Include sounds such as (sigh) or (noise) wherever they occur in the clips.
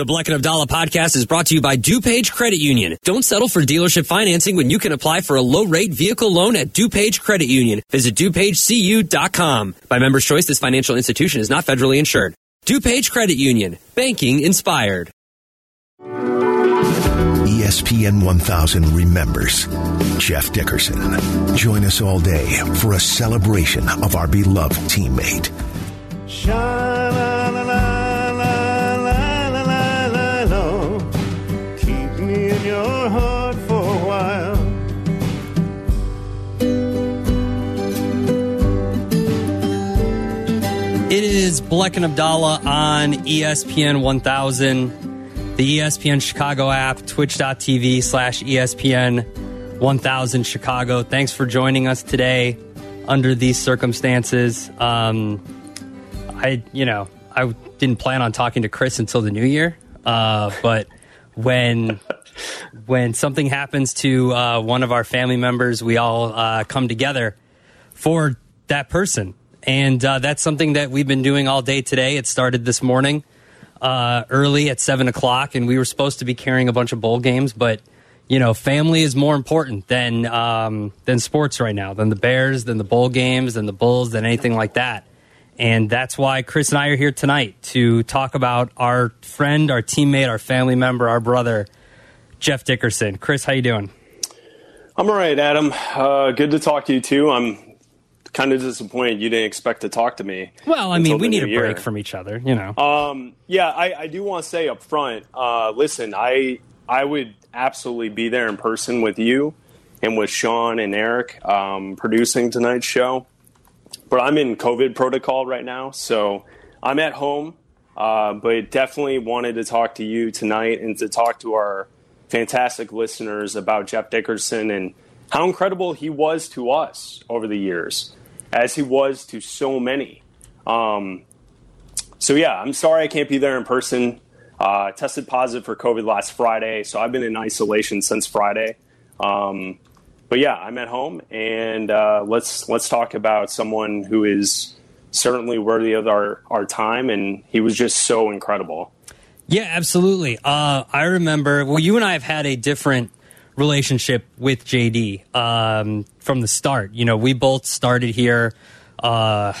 The Bleck and Abdallah podcast is brought to you by DuPage Credit Union. Don't settle for dealership financing when you can apply for a low rate vehicle loan at DuPage Credit Union. Visit DuPageCU.com. By member's choice, this financial institution is not federally insured. DuPage Credit Union. Banking inspired. ESPN 1000 remembers Jeff Dickerson. Join us all day for a celebration of our beloved teammate. Keep Bleck and Abdallah on ESPN 1000, the ESPN Chicago app, twitch.tv slash ESPN 1000 Chicago. Thanks for joining us today under these circumstances. Um, I, you know, I didn't plan on talking to Chris until the new year, uh, but when when something happens to uh, one of our family members, we all uh, come together for that person. And uh, that's something that we've been doing all day today. It started this morning uh, early at 7 o'clock, and we were supposed to be carrying a bunch of bowl games, but. You know, family is more important than um, than sports right now, than the Bears, than the bowl games, than the Bulls, than anything like that. And that's why Chris and I are here tonight to talk about our friend, our teammate, our family member, our brother, Jeff Dickerson. Chris, how you doing? I'm all right, Adam. Uh, good to talk to you too. I'm kind of disappointed you didn't expect to talk to me. Well, I mean, we need a year. break from each other, you know. Um, yeah, I, I do want to say up front. Uh, listen, I I would absolutely be there in person with you and with Sean and Eric um, producing tonight's show. But I'm in COVID protocol right now, so I'm at home. Uh, but definitely wanted to talk to you tonight and to talk to our fantastic listeners about Jeff Dickerson and how incredible he was to us over the years, as he was to so many. Um, so yeah, I'm sorry I can't be there in person. Uh, tested positive for COVID last Friday, so I've been in isolation since Friday. Um, but yeah, I'm at home, and uh, let's let's talk about someone who is certainly worthy of our our time, and he was just so incredible. Yeah, absolutely. Uh, I remember. Well, you and I have had a different relationship with JD um, from the start. You know, we both started here uh,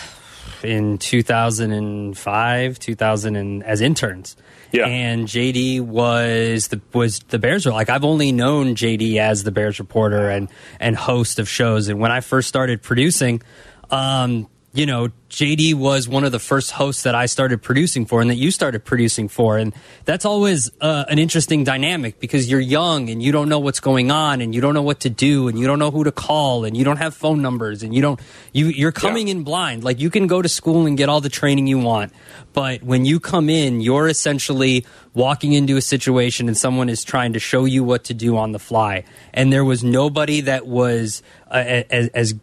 in 2005, 2000, and, as interns. Yeah. And JD was the was the Bears were like I've only known JD as the Bears reporter and and host of shows. And when I first started producing, um, you know, JD was one of the first hosts that I started producing for and that you started producing for. And that's always uh, an interesting dynamic because you're young and you don't know what's going on and you don't know what to do and you don't know who to call and you don't have phone numbers and you don't, you, you're coming in blind. Like you can go to school and get all the training you want. But when you come in, you're essentially walking into a situation and someone is trying to show you what to do on the fly. And there was nobody that was uh, as, as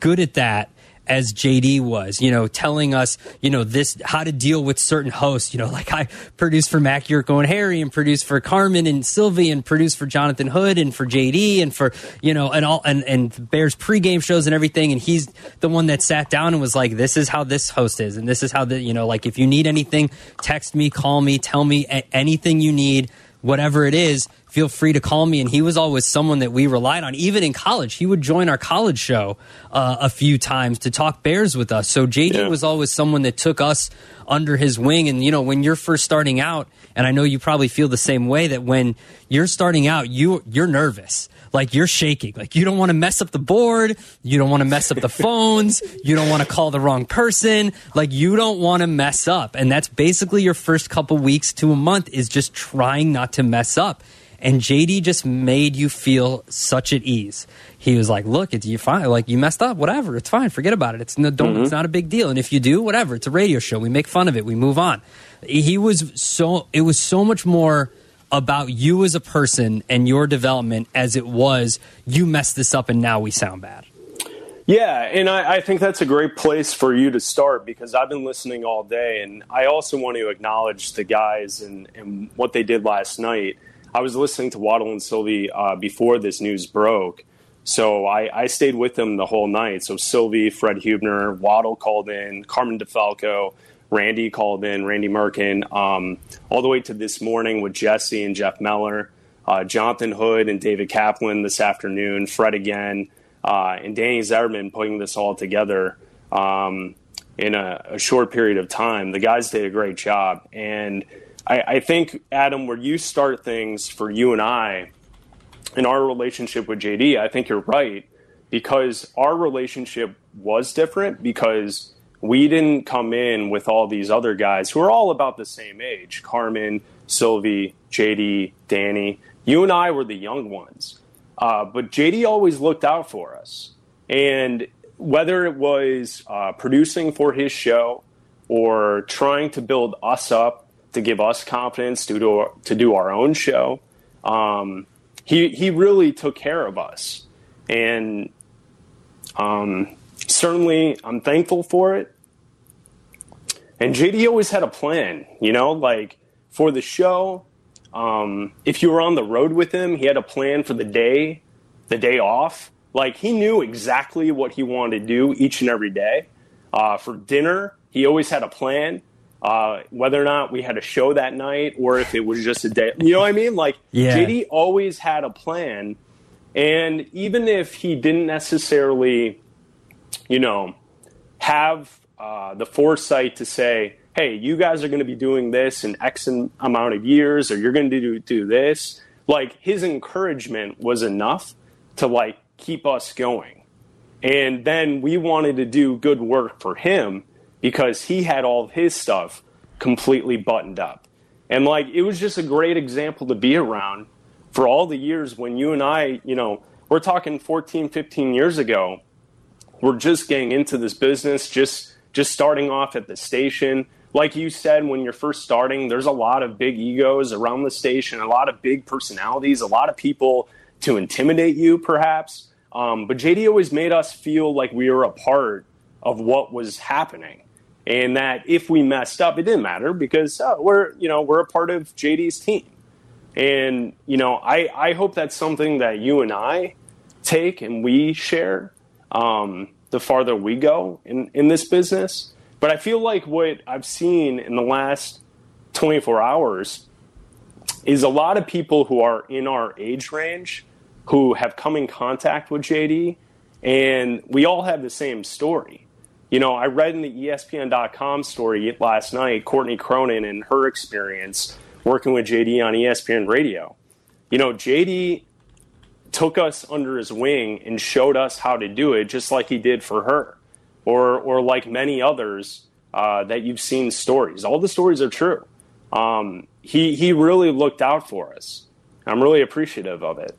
good at that as JD was, you know, telling us, you know, this how to deal with certain hosts. You know, like I produced for Mac Jurko and Harry, and produced for Carmen and Silvy, and produced for Jonathan Hood and for JD, and for you know, and all and and Bears pregame shows and everything. And he's the one that sat down and was like, "This is how this host is, and this is how the you know, like if you need anything, text me, call me, tell me anything you need." whatever it is, feel free to call me. And he was always someone that we relied on. Even in college, he would join our college show uh, a few times to talk Bears with us. So JD Yeah. was always someone that took us under his wing. And, you know, when you're first starting out, and I know you probably feel the same way, that when you're starting out, you, you're nervous. Like you're shaking. Like you don't want to mess up the board. You don't want to mess up the phones. You don't want to call the wrong person. Like you don't want to mess up. And that's basically your first couple weeks to a month is just trying not to mess up. And JD just made you feel such at ease. He was like, "Look, it's you fine. Like you messed up. Whatever. It's fine. Forget about it. It's no, don't. It's mm-hmm. not a big deal. And if you do, whatever. It's a radio show. We make fun of it. We move on." He was so. It was so much more about you as a person and your development as it was you messed this up and now we sound bad. Yeah, and I, I think that's a great place for you to start because I've been listening all day, and I also want to acknowledge the guys and, and what they did last night. I was listening to Waddle and Silvy uh, before this news broke, so I, I stayed with them the whole night. So Silvy, Fred Huebner, Waddle called in, Carmen DeFalco, Randy called in, Randy Merkin, um, all the way to this morning with Jesse and Jeff Meller, uh, Jonathan Hood and David Kaplan this afternoon, Fred again, uh, and Danny Zederman putting this all together um, in a, a, short period of time. The guys did a great job. And I, I think, Adam, where you start things for you and I in our relationship with JD, I think you're right because our relationship was different because we didn't come in with all these other guys who are all about the same age Carmen, Silvy, JD, Danny. You and I were the young ones. Uh, but JD always looked out for us. And whether it was uh, producing for his show or trying to build us up to give us confidence to do, to do our own show, um, he, he really took care of us. And um, certainly, I'm thankful for it. And JD always had a plan, you know, like for the show. Um, if you were on the road with him, he had a plan for the day, the day off. Like he knew exactly what he wanted to do each and every day. Uh, for dinner, he always had a plan. Uh, whether or not we had a show that night or if it was just a day, you know what I mean? Like yeah. JD always had a plan, and even if he didn't necessarily, you know, have uh, the foresight to say, hey, you guys are going to be doing this in X amount of years, or you're going to do, do this. Like his encouragement was enough to like keep us going. And then we wanted to do good work for him because he had all his stuff completely buttoned up. And like it was just a great example to be around for all the years when you and I, you know, we're talking 14, 15 years ago, we're just getting into this business, just just starting off at the station. Like you said, when you're first starting, there's a lot of big egos around the station, a lot of big personalities, a lot of people to intimidate you, perhaps. Um, but JD always made us feel like we were a part of what was happening, and that if we messed up, it didn't matter because oh, we're you know we're a part of JD's team. And you know, I I hope that's something that you and I take and we share. Um, the farther we go in, in this business. But I feel like what I've seen in the last 24 hours is a lot of people who are in our age range who have come in contact with JD, and we all have the same story. You know, I read in the ESPN.com story last night Courtney Cronin and her experience working with JD on ESPN radio. You know, JD took us under his wing and showed us how to do it, just like he did for her, or or like many others uh, that you've seen stories. All the stories are true. Um, he he really looked out for us. I'm really appreciative of it.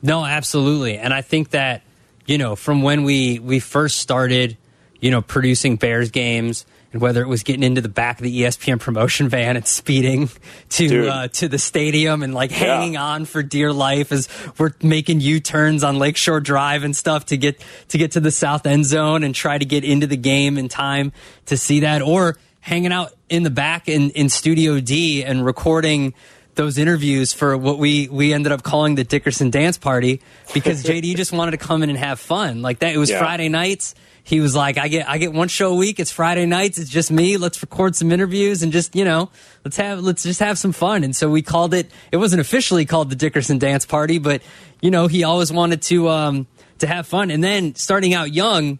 No, absolutely, and I think that you know from when we we first started, you know, producing Bears games and whether it was getting into the back of the ESPN promotion van and speeding to uh, to the stadium and like hanging yeah. on for dear life as we're making U turns on Lakeshore Drive and stuff to get to get to the south end zone and try to get into the game in time to see that, or hanging out in the back in in Studio D and recording those interviews for what we we ended up calling the Dickerson dance party because (laughs) JD just wanted to come in and have fun. Like that it was yeah. Friday nights he was like, I get I get one show a week. It's Friday nights. It's just me. Let's record some interviews and just you know let's have let's just have some fun. And so we called it. It wasn't officially called the Dickerson Dance Party, but you know he always wanted to um, to have fun. And then starting out young,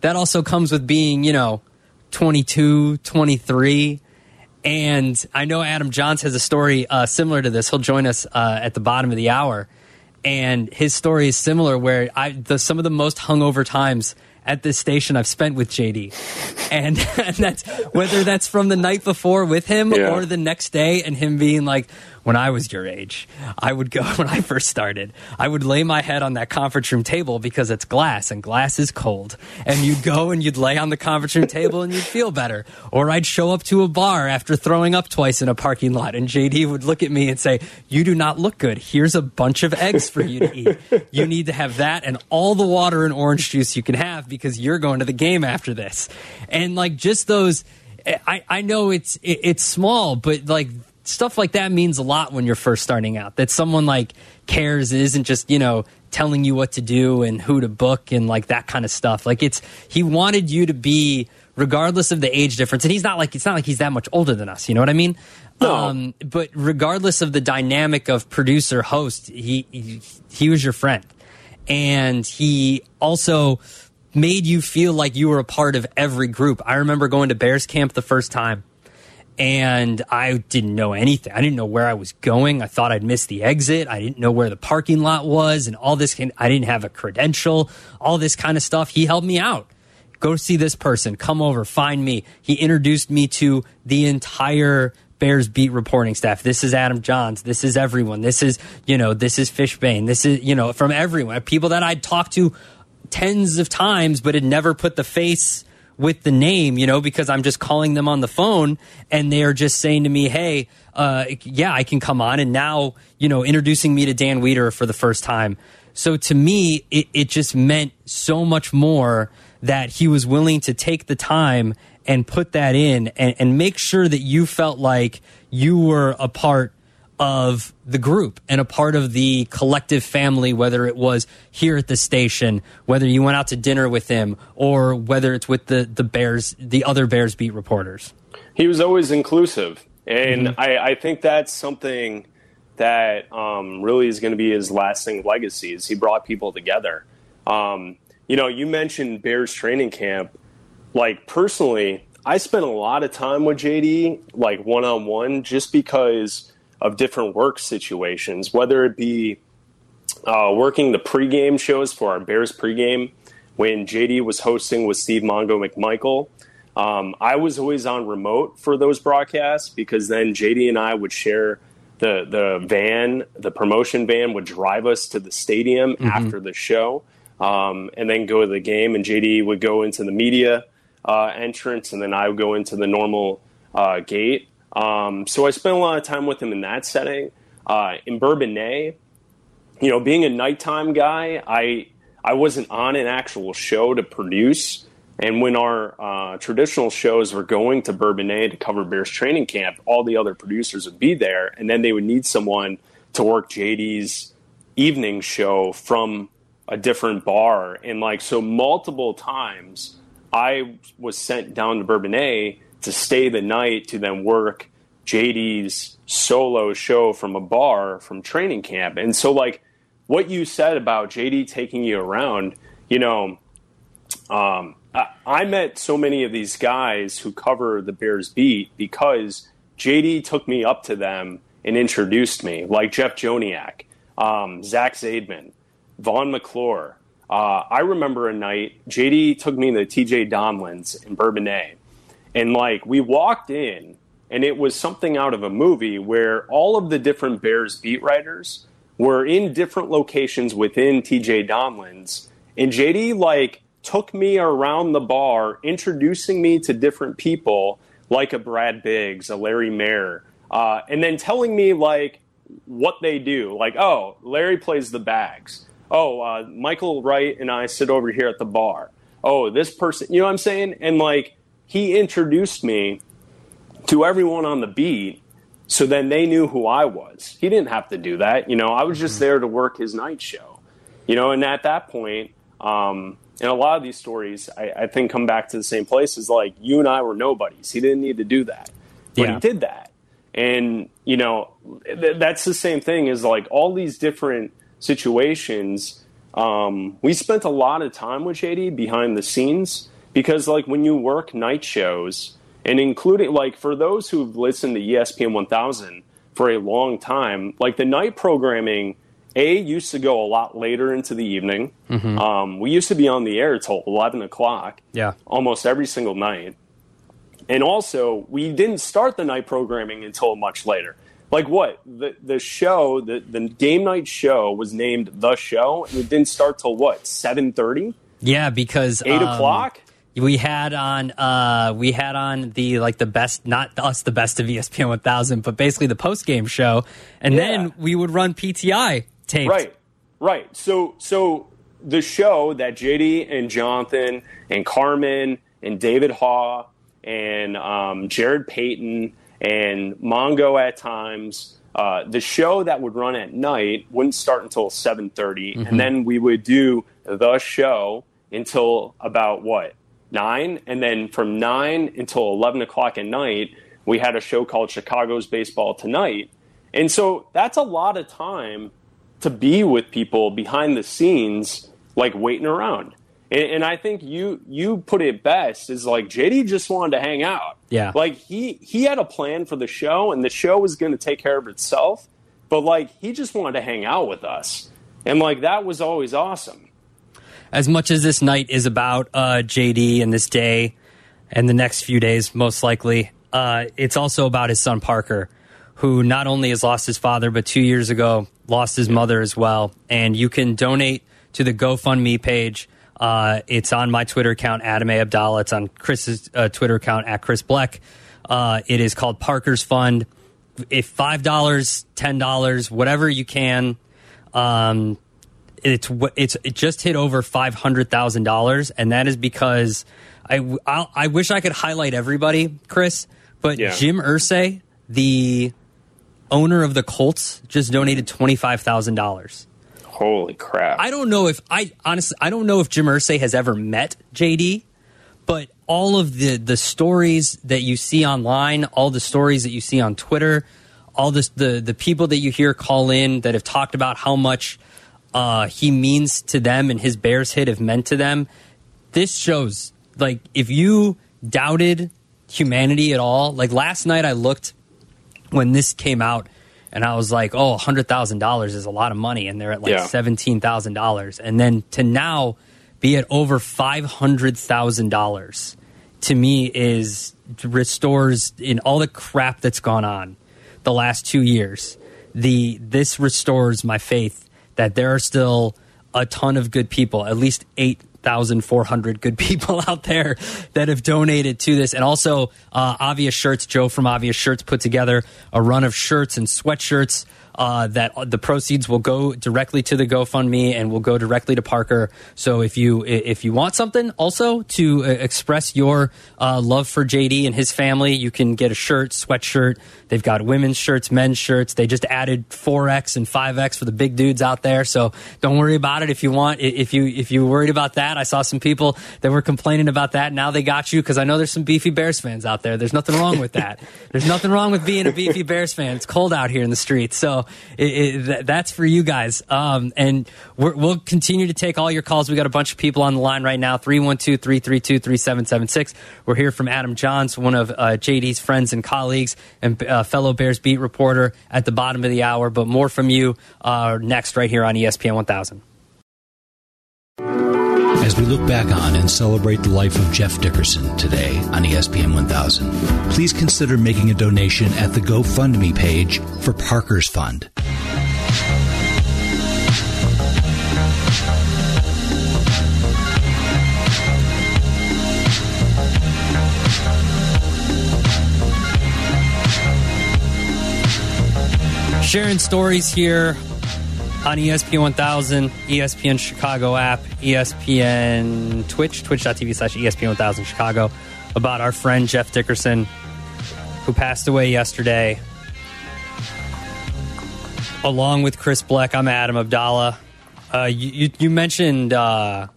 that also comes with being you know 22, 23. And I know Adam Jahns has a story uh, similar to this. He'll join us uh, at the bottom of the hour, and his story is similar. Where I the, some of the most hungover times at this station I've spent with JD. And, (laughs) and that's whether that's from the night before with him yeah. or the next day and him being like, when I was your age, I would go (laughs) when I first started. I would lay my head on that conference room table because it's glass and glass is cold. And you'd go and you'd lay on the conference room table and you'd feel better. Or I'd show up to a bar after throwing up twice in a parking lot and JD would look at me and say, "You do not look good. Here's a bunch of eggs for you to eat. You need to have that and all the water and orange juice you can have because you're going to the game after this." And like just those I, I know it's it, it's small, but like stuff like that means a lot when you're first starting out. That someone like cares and isn't just, you know, telling you what to do and who to book and like that kind of stuff. Like it's he wanted you to be regardless of the age difference, and he's not like it's not like he's that much older than us. You know what I mean? No. Um, but regardless of the dynamic of producer host, he, he he was your friend, and he also made you feel like you were a part of every group. I remember going to Bears camp the first time and I didn't know anything. I didn't know where I was going. I thought I'd miss the exit. I didn't know where the parking lot was and all this. I didn't have a credential, all this kind of stuff. He helped me out. Go see this person, come over, find me. He introduced me to the entire Bears beat reporting staff. This is Adam Jahns. This is everyone. This is, you know, this is Fishbain. This is, you know, from everyone. People that I'd talked to tens of times, but had never put the face with the name, you know, because I'm just calling them on the phone and they're just saying to me, hey, uh, yeah, I can come on. And now, you know, introducing me to Dan Wiederer for the first time. So to me, it, it just meant so much more that he was willing to take the time and put that in and, and make sure that you felt like you were a part of the group and a part of the collective family, whether it was here at the station, whether you went out to dinner with him, or whether it's with the, the Bears, the other Bears beat reporters. He was always inclusive. And mm-hmm. I, I, think that's something that um, really is going to be his lasting legacy is he brought people together. Um, you know, you mentioned Bears training camp. Like personally, I spent a lot of time with JD, like one on one, just because – of different work situations, whether it be uh, working the pregame shows for our Bears pregame when JD was hosting with Steve Mongo McMichael. Um, I was always on remote for those broadcasts because then JD and I would share the the van, the promotion van would drive us to the stadium mm-hmm. after the show, um, and then go to the game. And JD would go into the media uh, entrance, and then I would go into the normal uh, gate. Um, so I spent a lot of time with him in that setting. Uh, in Bourbonnais, you know, being a nighttime guy, I I wasn't on an actual show to produce. And when our uh, traditional shows were going to Bourbonnais to cover Bears training camp, all the other producers would be there, and then they would need someone to work JD's evening show from a different bar. And like so, multiple times I was sent down to Bourbonnais to stay the night to then work JD's solo show from a bar from training camp. And so, like, what you said about JD taking you around, you know, um, I, I met so many of these guys who cover the Bears beat because JD took me up to them and introduced me, like Jeff Joniak, um, Zach Zaidman, Vaughn McClure. Uh, I remember a night JD took me to TJ Domlins in Bourbonnais, and like we walked in, and it was something out of a movie where all of the different Bears beat writers were in different locations within TJ Domlins, and JD like took me around the bar, introducing me to different people like a Brad Biggs, a Larry Mayer, uh, and then telling me like what they do. Like, oh, Larry plays the bags. Oh, uh, Michael Wright and I sit over here at the bar. Oh, this person, you know what I'm saying? And like he introduced me to everyone on the beat so then they knew who I was. He didn't have to do that. You know, I was just mm-hmm. there to work his night show. You know, and at that point, um, and a lot of these stories, I, I, think, come back to the same place is like you and I were nobodies. He didn't need to do that, but yeah. he did that. And you know, th- that's the same thing as like all these different situations. Um, we spent a lot of time with JD behind the scenes because like when you work night shows and including like for those who've listened to ESPN 1000 for a long time, like the night programming a used to go a lot later into the evening. Mm-hmm. Um, we used to be on the air till 11 o'clock. Yeah, almost every single night. And also, we didn't start the night programming until much later. Like what the the show, the the game night show was named the show, and it didn't start till what seven thirty. Yeah, because eight um, o'clock we had on uh we had on the like the best not us the best of espn 1000 but basically the post game show. And yeah. then we would run pti tapes right. Right. So so the show that jd and jonathan and carmen and david haugh and um, jarrett payton and mongo at times uh, the show that would run at night wouldn't start until 7.30 mm-hmm. and then we would do the show until about what nine, and then from nine until eleven o'clock at night, we had a show called Chicago's Baseball Tonight, and so that's a lot of time to be with people behind the scenes, like waiting around. And, and I think you you put it best is like JD just wanted to hang out. Yeah. like he he had a plan for the show, and the show was going to take care of itself. But like he just wanted to hang out with us, and like that was always awesome. As much as this night is about uh, JD and this day and the next few days, most likely, uh, it's also about his son Parker, who not only has lost his father, but two years ago lost his mother as well. And you can donate to the GoFundMe page. Uh, it's on my Twitter account, Adam A. Abdallah. It's on Chris's uh, Twitter account, at Chris Bleck. Uh, it is called Parker's Fund. If $5, $10, whatever you can, um, it's it's it just hit over five hundred thousand dollars, and that is because I I'll- I wish I could highlight everybody, Chris, but Yeah. Jim Irsay, the owner of the Colts, just donated twenty five thousand dollars. Holy crap! I don't know if I honestly I don't know if Jim Irsay has ever met JD, but all of the the stories that you see online, all the stories that you see on Twitter, all this the the people that you hear call in that have talked about how much uh, he means to them and his Bears hit have meant to them. This shows like if you doubted humanity at all, like last night I looked when this came out and I was like, oh, $100,000 is a lot of money. And they're at like Yeah. $17,000. And then to now be at over $500,000 to me is restores in all the crap that's gone on the last two years. The this restores my faith that there are still a ton of good people, at least eight thousand four hundred good people (laughs) out there that have donated to this, and also uh, Obvious Shirts. Joe from Obvious Shirts put together a run of shirts and sweatshirts uh, that the proceeds will go directly to the GoFundMe and will go directly to Parker. So if you if you want something also to uh, express your uh, love for JD and his family, you can get a shirt, sweatshirt. They've got women's shirts, men's shirts. They just added 4X and 5X for the big dudes out there. So don't worry about it if you want. If you if you worried about that, I saw some people that were complaining about that. Now they got you because I know there's some beefy Bears fans out there. There's nothing wrong with that. there's nothing wrong with being a beefy Bears fan. It's cold out here in the streets, so it, it, th- that's for you guys. Um, and we're, we'll continue to take all your calls. We got a bunch of people on the line right now 312 332 3776. We're here from Adam Jahns, one of uh, JD's friends and colleagues and uh, fellow Bears beat reporter at the bottom of the hour. But more from you uh, next, right here on ESPN 1000. Look back on and celebrate the life of Jeff Dickerson today on ESPN 1000, please consider making a donation at the GoFundMe page for Parker's Fund. Sharing stories here on ESPN 1000, ESPN Chicago app, ESPN Twitch, twitch.tv slash ESPN 1000 Chicago, about our friend Jeff Dickerson, who passed away yesterday. Along with Chris Bleck, I'm Adam Abdallah. Uh, you, you, you mentioned uh,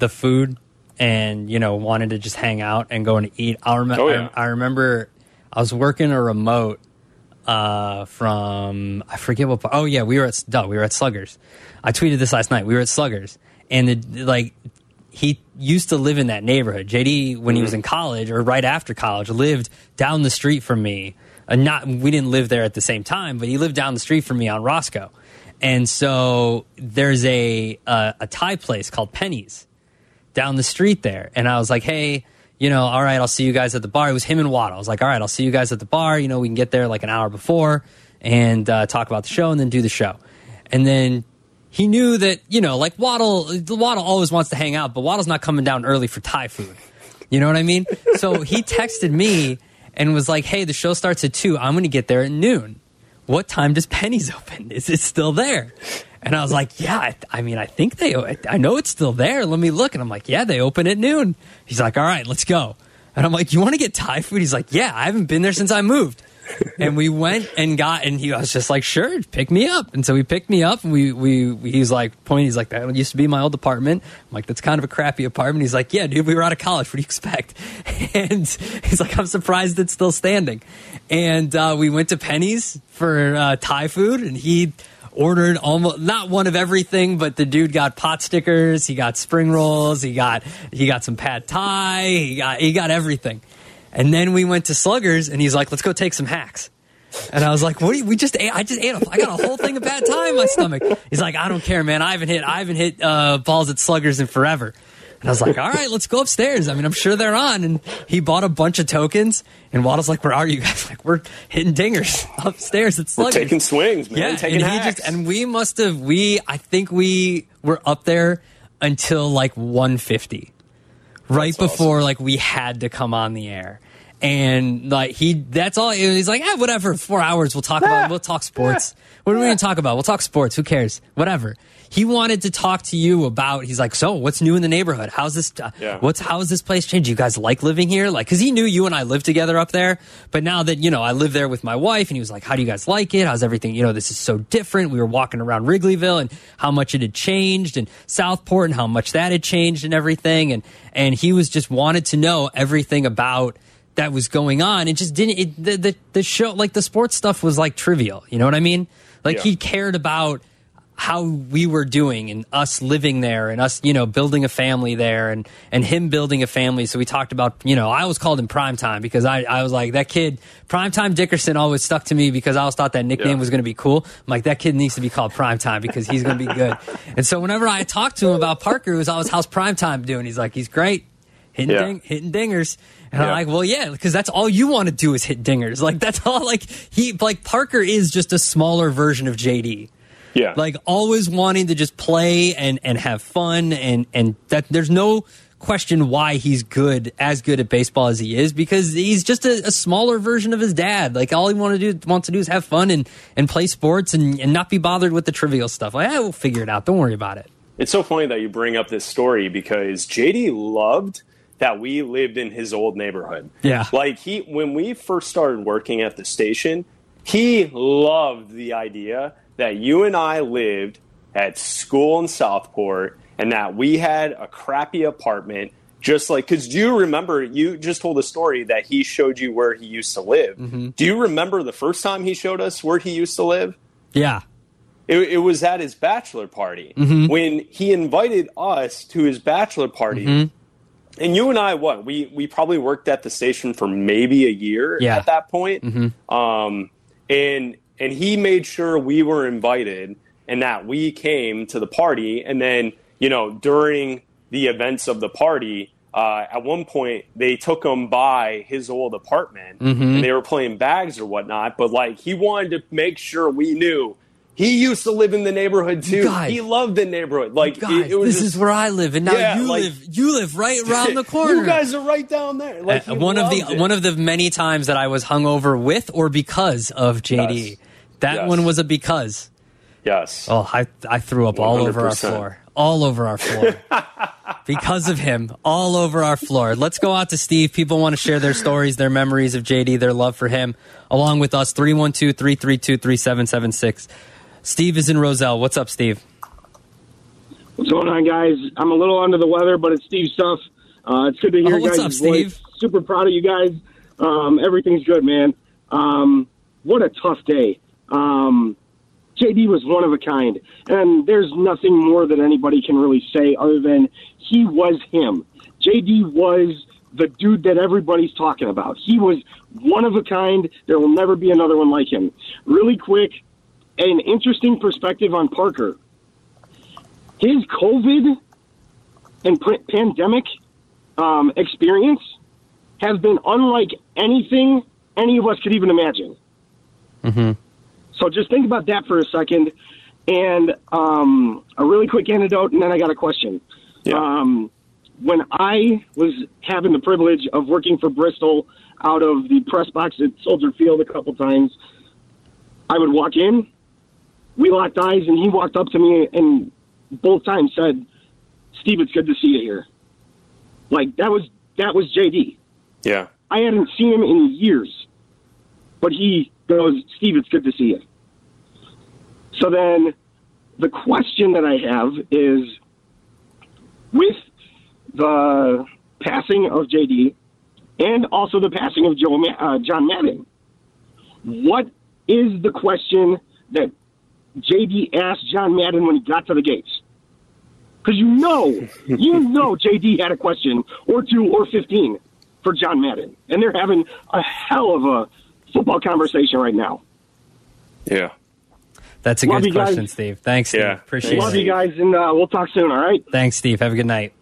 the food and, you know, wanted to just hang out and go and eat. I, rem- Oh, yeah. I, I remember I was working a remote uh, from I forget what. part- Oh yeah, we were at duh, we were at Sluggers. I tweeted this last night. We were at Sluggers, and the, like he used to live in that neighborhood. JD, when he was in college or right after college, lived down the street from me. Uh, not we didn't live there at the same time, but he lived down the street from me on Roscoe. And so there's a a, a Thai place called Penny's down the street there. And I was like, hey, you know, all right, I'll see you guys at the bar. It was him and Waddle. I was like, all right, I'll see you guys at the bar. You know, we can get there like an hour before and uh, talk about the show and then do the show. And then he knew that, you know, like Waddle, Waddle always wants to hang out, but Waddle's not coming down early for Thai food. You know what I mean? So he texted me and was like, hey, the show starts at two. I'm going to get there at noon. What time does Penny's (laughs) open? Is it still there? And I was like, yeah, I, I mean, I think they, I know it's still there. Let me look. And I'm like, yeah, they open at noon. He's like, all right, let's go. And I'm like, you want to get Thai food? He's like, yeah, I haven't been there since I moved. And we went and got, and he was just like, sure, pick me up. And so he picked me up and we, we, we he was like, pointing, he's like, that used to be my old apartment. I'm like, that's kind of a crappy apartment. He's like, yeah, dude, we were out of college. What do you expect? (laughs) And he's like, I'm surprised it's still standing. And, uh, we went to Penny's for, uh, Thai food and he, ordered almost not one of everything, but the dude got pot stickers, he got spring rolls, he got he got some pad thai, he got he got everything. And then we went to Sluggers, and he's like, "Let's go take some hacks." And I was like, "What? Do you, we just ate? I just ate. A, I got a whole thing of pad thai in my stomach." He's like, "I don't care, man. I haven't hit. I haven't hit uh, balls at Sluggers in forever." And I was like, all right, let's go upstairs. I mean, I'm sure they're on. And he bought a bunch of tokens. And Waddle's like, where are you guys? (laughs) Like, we're hitting dingers (laughs) upstairs. It's We're taking swings, man. Yeah, taking and hacks. just and we must have we I think we were up there until like 150. Right That's before like we had to come on the air. And like he that's all he's like, eh, whatever, four hours, we'll talk about we'll talk sports. What are we gonna talk about? We'll talk sports, who cares? Whatever. He wanted to talk to you about he's like, so what's new in the neighborhood? How's this uh, Yeah. what's how has this place changed? You guys like living here? Like cause he knew you and I lived together up there. But now that, you know, I live there with my wife and he was like, How do you guys like it? How's everything? You know, this is so different. We were walking around Wrigleyville and how much it had changed and Southport and how much that had changed and everything. And and he was just wanted to know everything about that was going on. It just didn't it, the, the the show like the sports stuff was like trivial. You know what I mean? Like Yeah. he cared about how we were doing and us living there and us, you know, building a family there and, and him building a family. So we talked about, you know, I always called him primetime because I, I was like, that kid, primetime Dickerson always stuck to me because I always thought that nickname Yeah. was going to be cool. I'm like, that kid needs to be called Prime Time because he's going to be good. and so whenever I talked to him about Parker, it was always, how's Prime Time doing? He's like, he's great. Hitting, Yeah. ding, hitting dingers. And I'm like, well, yeah, because that's all you want to do is hit dingers. Like, that's all, like, he, like, Parker is just a smaller version of JD yeah. like always wanting to just play and and have fun and and that there's no question why he's good as good at baseball as he is because he's just a, a smaller version of his dad like all he want to do wants to do is have fun and and play sports and, and not be bothered with the trivial stuff like ah, I will figure it out don't worry about it It's so funny that you bring up this story because JD loved that we lived in his old neighborhood. Yeah. Like he when we first started working at the station, he loved the idea that you and I lived at school in Southport and that we had a crappy apartment just like because do you remember you just told a story that he showed you where he used to live Mm-hmm. do you remember the first time he showed us where he used to live yeah it, it was at his bachelor party Mm-hmm. when he invited us to his bachelor party. Mm-hmm. And you and I, what we we probably worked at the station for maybe a year Yeah. Mm-hmm. at that point. Um, and and he made sure we were invited and that we came to the party. And then you know during the events of the party. Uh, at one point, they took him by his old apartment, Mm-hmm. and they were playing bags or whatnot. But like, he wanted to make sure we knew he used to live in the neighborhood too. He loved the neighborhood. Like God, it, it was this just, is where I live and now Yeah, you like- live you live right (laughs) around the corner you guys are right down there. Like Uh, one of the it. one of the many times that I was hungover with or because of JD. Yes. That Yes. one was a because. yes. Oh, I I threw up all over our floor. All over our floor. (laughs) because of him. All over our floor. Let's go out to Steve. People want to share their stories, their memories of JD, their love for him, along with us. 312 332 3776. Steve is in Roselle. What's up, Steve? What's going on, guys? I'm a little under the weather, but it's Steve stuff. Uh, it's good to hear Oh, what's guys' up, voice. Super proud of you guys. Um, everything's good, man. Um, what a tough day. Um, JD was one of a kind, and there's nothing more that anybody can really say other than he was him. JD was the dude that everybody's talking about. He was one of a kind. There will never be another one like him. Really quick, an interesting perspective on Parker his COVID and pandemic um, experience has been unlike anything any of us could even imagine. So just think about that for a second. And um, a really quick anecdote, and then I got a question. Yeah. Um, when I was having the privilege of working for Bristol out of the press box at Soldier Field a couple times, I would walk in, we locked eyes, and he walked up to me and both times said, "Steve, it's good to see you here." Like that was that was JD. yeah. I hadn't seen him in years, but he goes, Steve, it's good to see you. So then the question that I have is with the passing of JD and also the passing of Joe, uh, John Madden, what is the question that JD asked John Madden when he got to the gates? Because you know, you (laughs) know JD had a question or two or 15 for John Madden. And they're having a hell of a football conversation right now. Yeah. That's a Love good you guys. question, Steve. Thanks, Steve. Yeah. Appreciate Love it. Love you guys, and uh, we'll talk soon, all right? Thanks, Steve. Have a good night.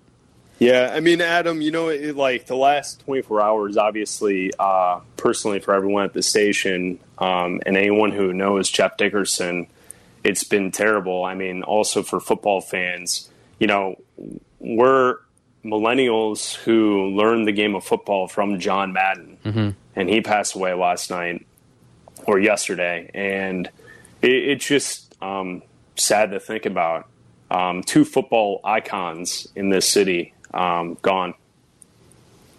Yeah, I mean, Adam, you know, it, like the last 24 hours, obviously, uh, personally for everyone at the station um, and anyone who knows Jeff Dickerson, it's been terrible. I mean, also for football fans, you know, we're millennials who learned the game of football from John Madden, and he passed away last night or yesterday, and it, it's just um, sad to think about. Um, two football icons in this city um, gone.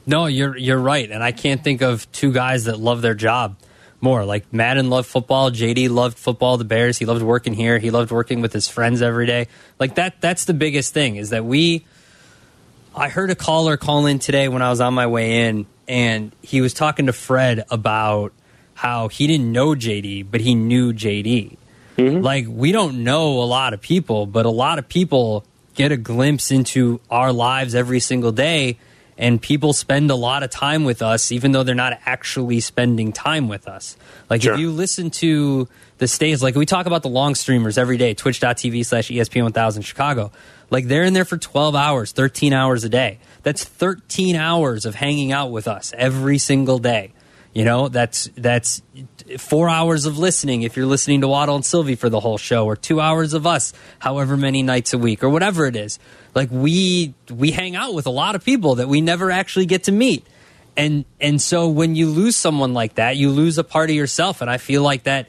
No, you're you're right, and I can't think of two guys that love their job more. Like Madden loved football, JD loved football, the Bears. He loved working here. He loved working with his friends every day. Like that. That's the biggest thing is that we. I heard a caller call in today when I was on my way in, and he was talking to Fred about how he didn't know JD, but he knew JD. Mm-hmm. Like we don't know a lot of people, but a lot of people get a glimpse into our lives every single day and people spend a lot of time with us even though they're not actually spending time with us. Like Sure. if you listen to the stays, like we talk about the long streamers every day, twitch.tv slash ESPN 1000 Chicago. Like they're in there for 12 hours, 13 hours a day. That's 13 hours of hanging out with us every single day. You know, that's that's four hours of listening if you're listening to Waddle and Silvy for the whole show, or two hours of us, however many nights a week, or whatever it is. Like we we hang out with a lot of people that we never actually get to meet. And and so when you lose someone like that, you lose a part of yourself. And I feel like that,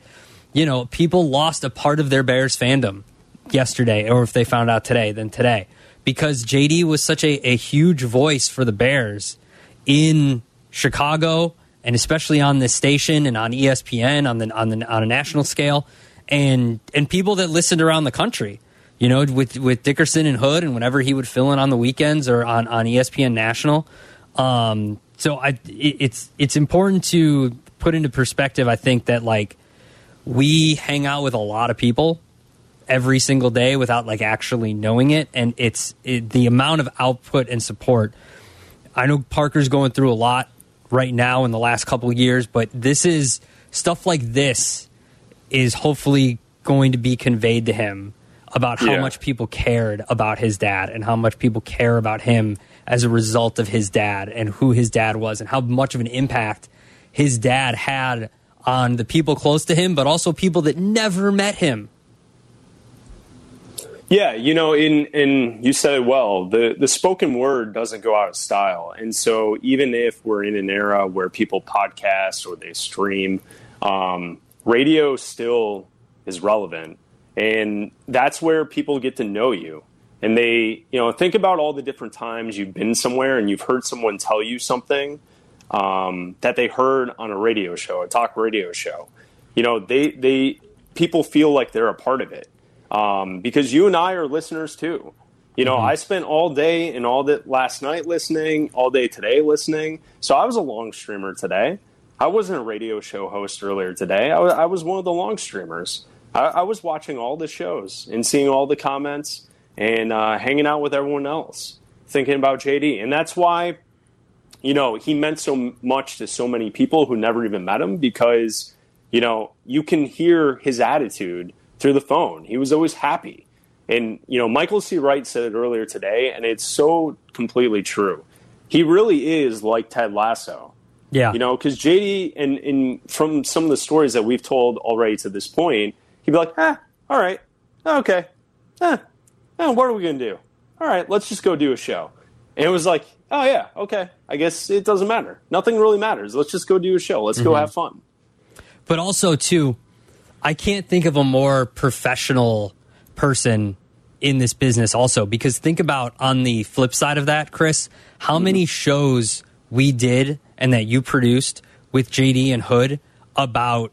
you know, people lost a part of their Bears fandom yesterday, or if they found out today, then today. Because JD was such a, a huge voice for the Bears in Chicago and especially on this station and on ESPN on the on the on a national scale and and people that listened around the country you know with with Dickerson and Hood and whenever he would fill in on the weekends or on on ESPN national. Um so I it, it's it's important to put into perspective I think that like we hang out with a lot of people every single day without like actually knowing it. And it's it, the amount of output and support I know Parker's going through a lot right now in the last couple of years, but this is stuff like this is hopefully going to be conveyed to him about how Yeah. much people cared about his dad and how much people care about him as a result of his dad and who his dad was and how much of an impact his dad had on the people close to him, but also people that never met him. Yeah, you know, in in you said it well. The the spoken word doesn't go out of style, and so even if we're in an era where people podcast or they stream, um, radio still is relevant, and that's where people get to know you. And they, you know, think about all the different times you've been somewhere and you've heard someone tell you something um, that they heard on a radio show, a talk radio show. You know, they they people feel like they're a part of it um, because you and I are listeners too. You know, I spent all day and all that last night listening, all day today listening. So I was a long streamer today. I wasn't a radio show host earlier today. I was, was one of the long streamers. I, I was watching all the shows and seeing all the comments and uh, hanging out with everyone else, thinking about JD. And that's why, you know, he meant so much to so many people who never even met him because, you know, you can hear his attitude through the phone. He was always happy. And, you know, Michael C. Wright said it earlier today, and it's so completely true. He really is like Ted Lasso. Yeah. You know, because JD, and, and from some of the stories that we've told already to this point, he'd be like, ah, all right, okay, eh, eh, what are we going to do? All right, let's just go do a show. And it was like, oh, yeah, okay, I guess it doesn't matter. Nothing really matters. Let's just go do a show. Let's go have fun. but also too i can't think of a more professional person in this business also because think about on the flip side of that chris how many shows we did and that you produced with jd and hood about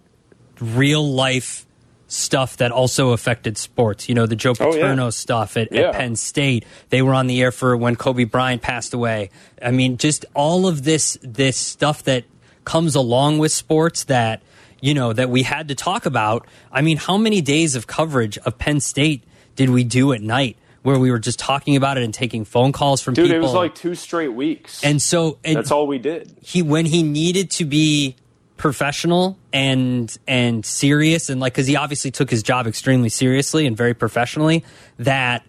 real life stuff that also affected sports. You know, the Joe Oh, yeah. Paterno stuff at, Yeah. at Penn State. They were on the air for when Kobe Bryant passed away. I mean, just all of this this stuff that comes along with sports that you know that we had to talk about. I mean, how many days of coverage of Penn State did we do at night where we were just talking about it and taking phone calls from Dude, people? Dude, it was like two straight weeks. and so and that's all we did. he when he needed to be professional and and serious and like because he obviously took his job extremely seriously and very professionally that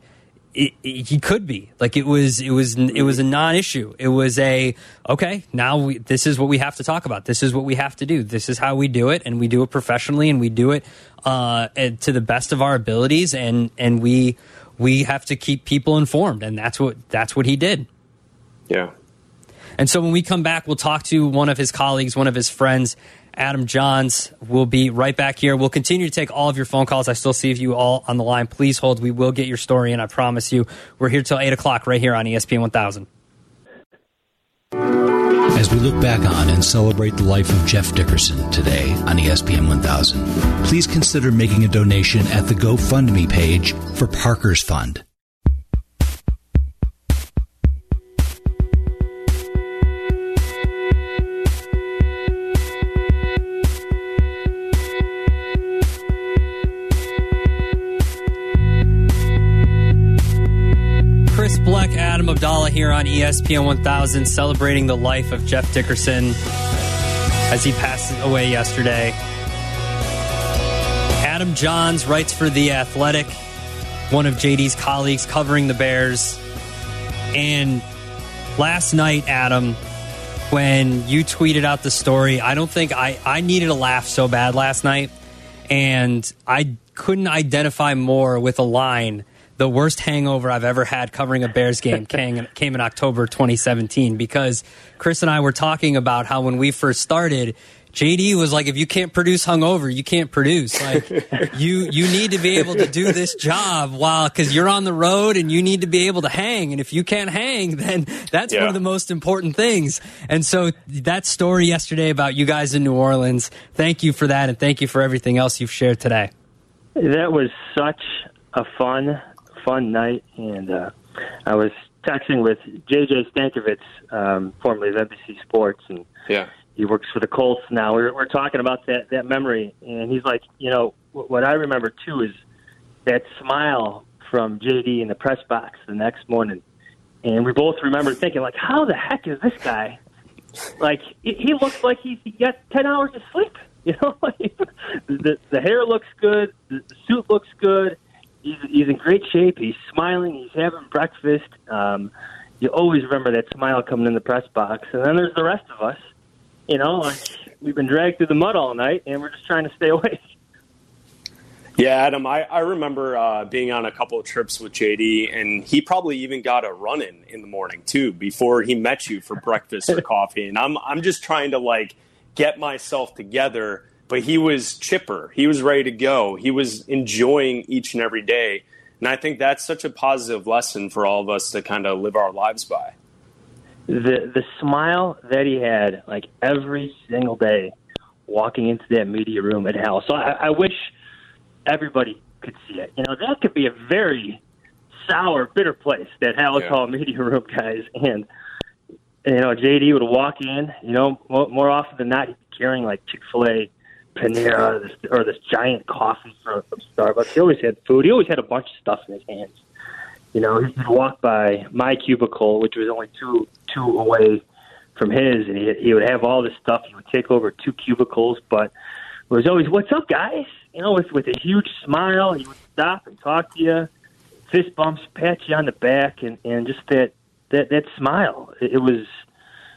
it, it- he could be. Like it was it was it was a non-issue. It was a okay now we, this is what we have to talk about. This is what we have to do. This is how we do it and we do it professionally and we do it uh to the best of our abilities and and we we have to keep people informed and that's what that's what he did. Yeah. and so when we come back, we'll talk to one of his colleagues, one of his friends, Adam Jahns. We'll be right back here. We'll continue to take all of your phone calls. I still see you all on the line. Please hold. We will get your story, and I promise you, we're here till 8 o'clock right here on ESPN 1000. As we look back on and celebrate the life of Jeff Dickerson today on ESPN 1000, please consider making a donation at the GoFundMe page for Parker's Fund. Adam Abdallah here on ESPN 1000, celebrating the life of Jeff Dickerson as he passed away yesterday. Adam Jahns writes for The Athletic, one of JD's colleagues covering the Bears. And last night, Adam, when you tweeted out the story, I don't think I, I needed a laugh so bad last night. And I couldn't identify more with a line. The worst hangover I've ever had covering a Bears game came, came in October 2017 because Chris and I were talking about how when we first started, JD was like, if you can't produce hungover, you can't produce. Like (laughs) you, you need to be able to do this job while, cause you're on the road and you need to be able to hang. And if you can't hang, then that's one of the most important things. And so that story yesterday about you guys in New Orleans, thank you for that. And thank you for everything else you've shared today. That was such a fun, fun night, and uh, I was texting with JJ Stankevitz, um, formerly of NBC Sports, and Yeah. he works for the Colts now. We're, we're talking about that that memory, and he's like, you know, what I remember too is that smile from JD in the press box the next morning, and we both remember thinking, like, how the heck is this guy? Like, he, looks like he's he got ten hours of sleep. (laughs) You know, (laughs) the the hair looks good, the suit looks good. He's he's in great shape. He's smiling. He's having breakfast. Um, you always remember that smile coming in the press box, and then there's the rest of us you know, like we've been dragged through the mud all night, and we're just trying to stay (laughs) awake. Yeah, Adam, I, I remember uh, being on a couple of trips with JD, and he probably even got a run in in the morning too before he met you for breakfast or (laughs) coffee. And I'm I'm just trying to like get myself together, but he was chipper. He was ready to go. He was enjoying each and every day, and I think that's such a positive lesson for all of us to kind of live our lives by. The the smile that he had, like every single day, walking into that media room at Hal. So I, I wish everybody could see it. You know, that could be a very sour, bitter place. That Hal Yeah. Hall (laughs) media room, guys, and you know, JD would walk in. You know, more, more often than not, he'd be carrying like Chick Fil A, Panera, or this giant coffee from, from Starbucks. He always had food. He always had a bunch of stuff in his hands. You know, he'd walk by my cubicle, which was only two two away from his, and he, he would have all this stuff. He would take over two cubicles, but it was always, "What's up, guys?" You know, with with a huge smile, he would stop and talk to you, fist bumps, pat you on the back, and and just that that that smile. It, it was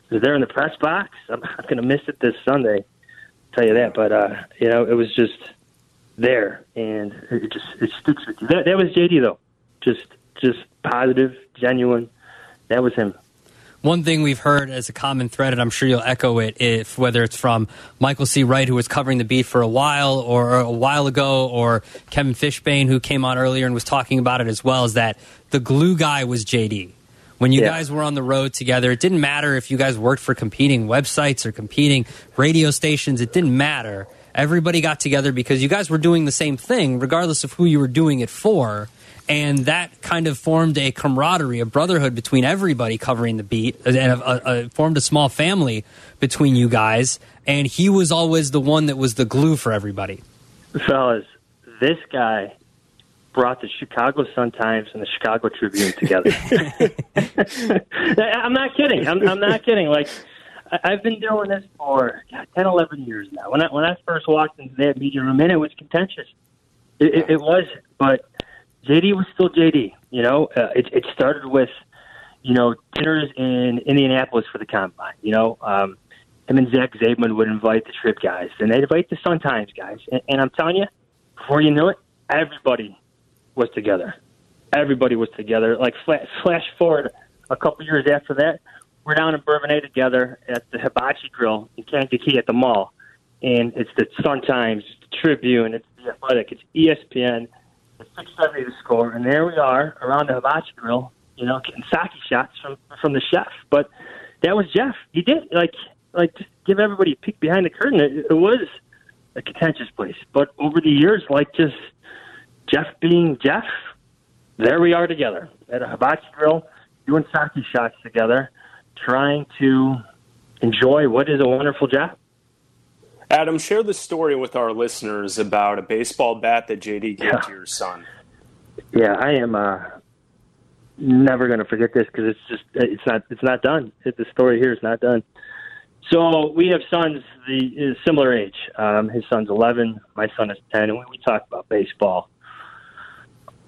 it was there in the press box. I'm not going to miss it this Sunday, tell you that. But uh, you know, it was just there, and it just it sticks with you. That, that was JD though, just just positive, genuine. That was him. One thing we've heard as a common thread, and I'm sure you'll echo it, if whether it's from Michael C. Wright, who was covering the beat for a while or a while ago, or Kevin Fishbain, who came on earlier and was talking about it as well, is that the glue guy was JD. When you Yeah. guys were on the road together, it didn't matter if you guys worked for competing websites or competing radio stations. It didn't matter. Everybody got together because you guys were doing the same thing, regardless of who you were doing it for. And that kind of formed a camaraderie, a brotherhood between everybody covering the beat, uh, and a, a, a, formed a small family between you guys. And he was always the one that was the glue for everybody. fellas, this guy brought the Chicago Sun Times and the Chicago Tribune together. (laughs) I'm not kidding. I'm, I'm not kidding. Like I've been doing this for God, 10, 11 years now. When I when I first walked into that media room, and it was contentious. It, it, it was, but JD was still JD. You know, uh, it, it started with you know dinners in Indianapolis for the combine. You know. Um, him and Zach Zederman would invite the trip guys, and they'd invite the Sun Times guys. And, and I'm telling you, before you knew it, everybody was together. Everybody was together. Like flash, flash forward a couple years after that, we're down in Bourbonnais together at the Hibachi Grill in Kankakee at the mall, and it's the Sun Times, the Tribune, it's the Athletic, it's ESPN, it's 670 the score, and there we are around the Hibachi Grill, you know, getting sake shots from from the chef. But that was Jeff. He did like like just give everybody a peek behind the curtain. It, it was a contentious place, but over the years, like just Jeff being Jeff, there we are together at a hibachi grill, doing sake shots together, trying to enjoy what is a wonderful job. Adam, share the story with our listeners about a baseball bat that JD gave Yeah. to your son. Yeah, I am uh, never going to forget this because it's just it's not it's not done. It, the story here is not done. So we have sons the similar age. Um, his son's 11, my son is 10, and we, we talk about baseball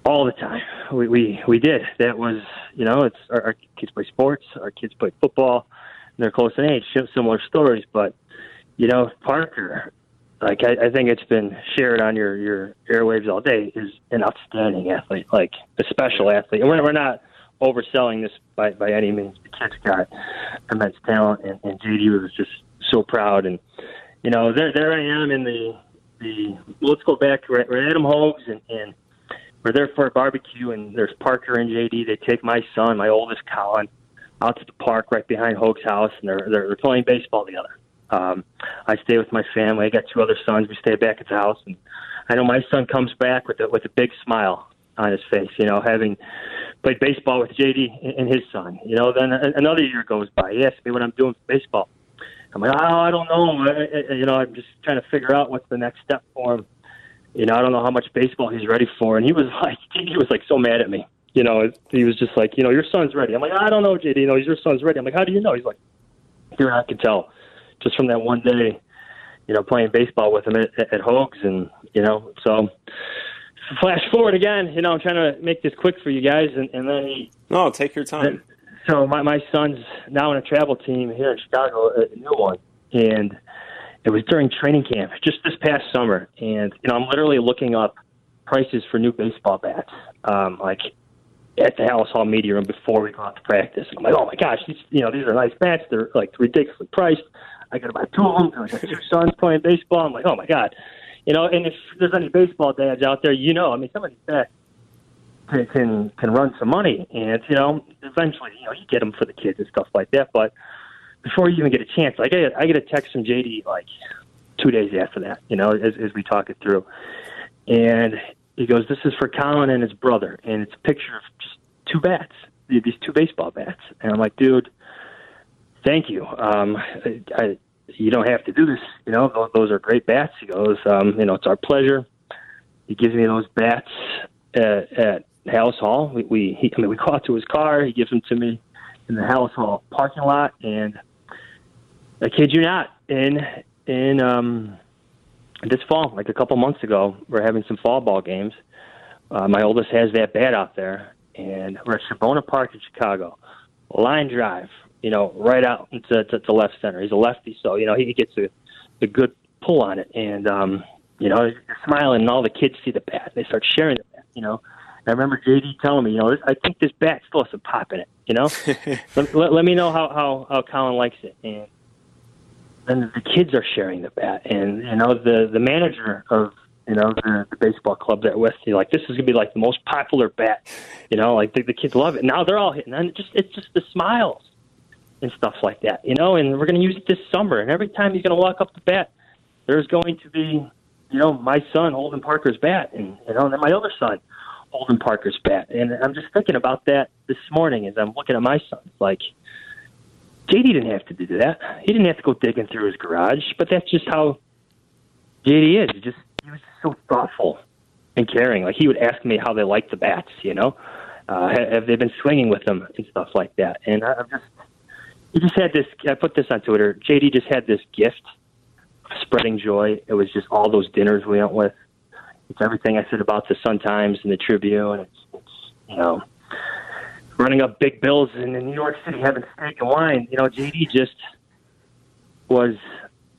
all the time. We we we did. That was you know it's our, our kids play sports, our kids play football. They're close in age, similar stories, but you know Parker like I, I think it's been shared on your your airwaves all day, is an outstanding athlete, like a special athlete. And we're we're not overselling this by by any means. The kid's got immense talent, and, and JD was just so proud. And you know, there there I am in the the let's go back. We're at Adam Hoge's, and, and we're there for a barbecue, and there's Parker and JD. They take my son, my oldest Colin, out to the park right behind Hoge's house, and they're they're, they're playing baseball together. Um, I stay with my family. I got two other sons. We stay back at the house, and I know my son comes back with a, with a big smile on his face. You know, having played baseball with JD and, his son. You know, then another year goes by. He asks me what I'm doing for baseball. I'm like, oh, I don't know. I, you know, I'm just trying to figure out what's the next step for him. You know, I don't know how much baseball he's ready for. And he was (laughs) like, he was like so mad at me. You know, he was just like, you know, your son's ready. I'm like, I don't know, JD. You know, your son's ready. I'm like, how do you know? He's like, here I can tell just from that one day, you know, playing baseball with him at, at Hogs, and you know, so flash forward again. You know, I'm trying to make this quick for you guys, and, and then he. No, take your time. So my my son's now in a travel team here in Chicago, a new one, and it was during training camp just this past summer, and you know, I'm literally looking up prices for new baseball bats, um, like at the Halas Hall media room before we go out to practice. And I'm like, oh my gosh, these you know these are nice bats. They're like ridiculously priced. I got buy two of them. I got two sons playing baseball. I'm like, oh my god, you know. And if there's any baseball dads out there, you know, I mean, some of these bats can can, can run some money, and you know, eventually, you know, you get them for the kids and stuff like that. But before you even get a chance, I get I get a text from JD like two days after that. You know, as as we talk it through, and he goes, "This is for Colin and his brother," and it's a picture of just two bats, these two baseball bats, and I'm like, dude, thank you. Um, I, I, you don't have to do this. You know, those, those are great bats. He goes, um, you know, it's our pleasure. He gives me those bats at, at Halas Hall. We, we he, I mean, we go out to his car. He gives them to me in the Halas Hall parking lot, and I kid you not, in in um, this fall, like a couple months ago, we're having some fall ball games. Uh, my oldest has that bat out there, and we're at Shabbona Park in Chicago. Line drive, you know, right out into to, to left center. He's a lefty, so you know he gets a, a good pull on it, and um, you know, smiling, and all the kids see the bat. They start sharing the bat, you know. I remember JD telling me, you know, I think this bat still has some pop in it, you know. (laughs) let, let, let me know how how how Colin likes it, and then the kids are sharing the bat, and you know, the the manager of you know, the, the baseball club that with. You like this is gonna be like the most popular bat. You know, like the, the kids love it. Now they're all hitting, and just it's just the smiles and stuff like that. You know, and we're gonna use it this summer. And every time he's gonna walk up the bat, there's going to be, you know, my son holding Parker's bat, and you know, and then my other son holding Parker's bat. And I'm just thinking about that this morning as I'm looking at my son. Like, JD didn't have to do that. He didn't have to go digging through his garage, but that's just how JD is. He just he was just so thoughtful and caring. Like he would ask me how they liked the bats, you know, uh, have, they been swinging with them and stuff like that. And I, I'm just he just had this. I put this on Twitter. JD just had this gift of spreading joy. It was just all those dinners we went with. It's everything I said about the Sun Times and the Tribune. And it's, it's you know running up big bills in in New York City having steak and wine. You know, JD just was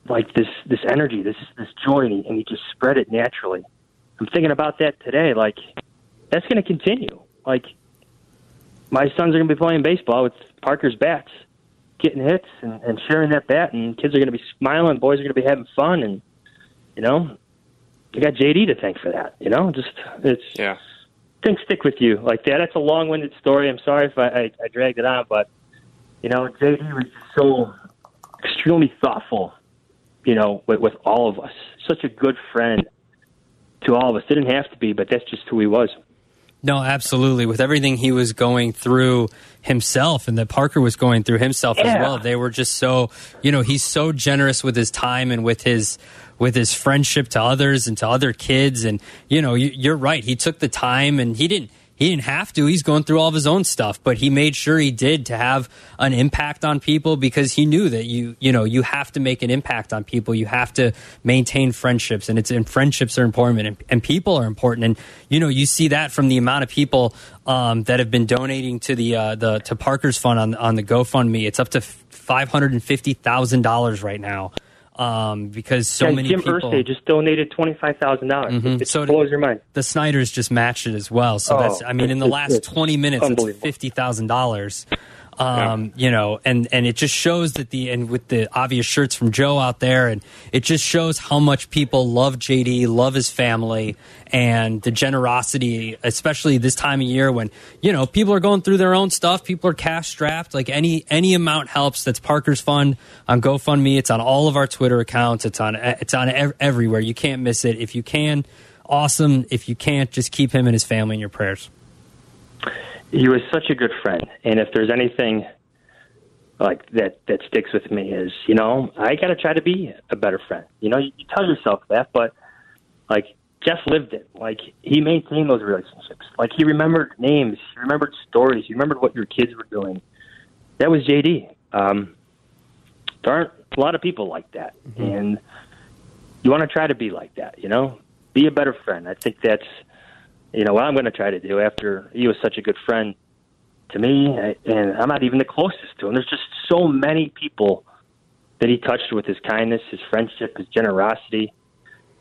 like this this energy, this this joy, and he, just spread it naturally. I'm thinking about that today. Like that's going to continue. Like my sons are going to be playing baseball with Parker's bats, getting hits and, and sharing that bat, and kids are going to be smiling, boys are going to be having fun, and you know, you got JD to thank for that. You know, just it's Yeah. Things stick with you like that. That's a long-winded story. I'm sorry if I, I, I dragged it on, but you know, JD was just so extremely thoughtful. You know, with, with all of us, such a good friend to all of us. Didn't have to be, but that's just who he was. No, absolutely. With everything he was going through himself and that Parker was going through himself as well, they were just so, you know, he's so generous with his time and with his with his friendship to others and to other kids and you know, you, you're right. He took the time and he didn't he didn't have to. He's going through all of his own stuff, but he made sure he did to have an impact on people because he knew that you, you know, you have to make an impact on people. You have to maintain friendships and it's and friendships are important and, and people are important. And, you know, you see that from the amount of people, um, that have been donating to the, uh, the, to Parker's fund on, on the GoFundMe. It's up to $550,000 right now. Um, because so many Jim people. Irsay just donated twenty five thousand dollars. Mhm. It So blows your mind. the Snyder's just matched it as well. So Oh, that's, I mean, in the last 20 minutes, it's $50,000. Um, you know, and, and it just shows that the, and with the obvious shirts from Joe out there, and it just shows how much people love JD, love his family, and the generosity, especially this time of year when, you know, people are going through their own stuff, people are cash strapped. Like any, any amount helps. That's Parker's Fund on GoFundMe. It's on all of our Twitter accounts. It's on, it's on ev- everywhere. You can't miss it. If you can, awesome. If you can't, just keep him and his family in your prayers. He was such a good friend. And if there's anything like that that sticks with me is you know i got to try to be a better friend. You know you, you tell yourself that but like jeff lived it. Like he maintained those relationships. Like he remembered names. He remembered stories. He remembered what your kids were doing. That was jd um there aren't a lot of people like that. And you want to try to be like that you know? Be a better friend. I think that's you know what I'm going to try to do after he was such a good friend to me, and I'm not even the closest to him. There's just so many people that he touched with his kindness, his friendship, his generosity.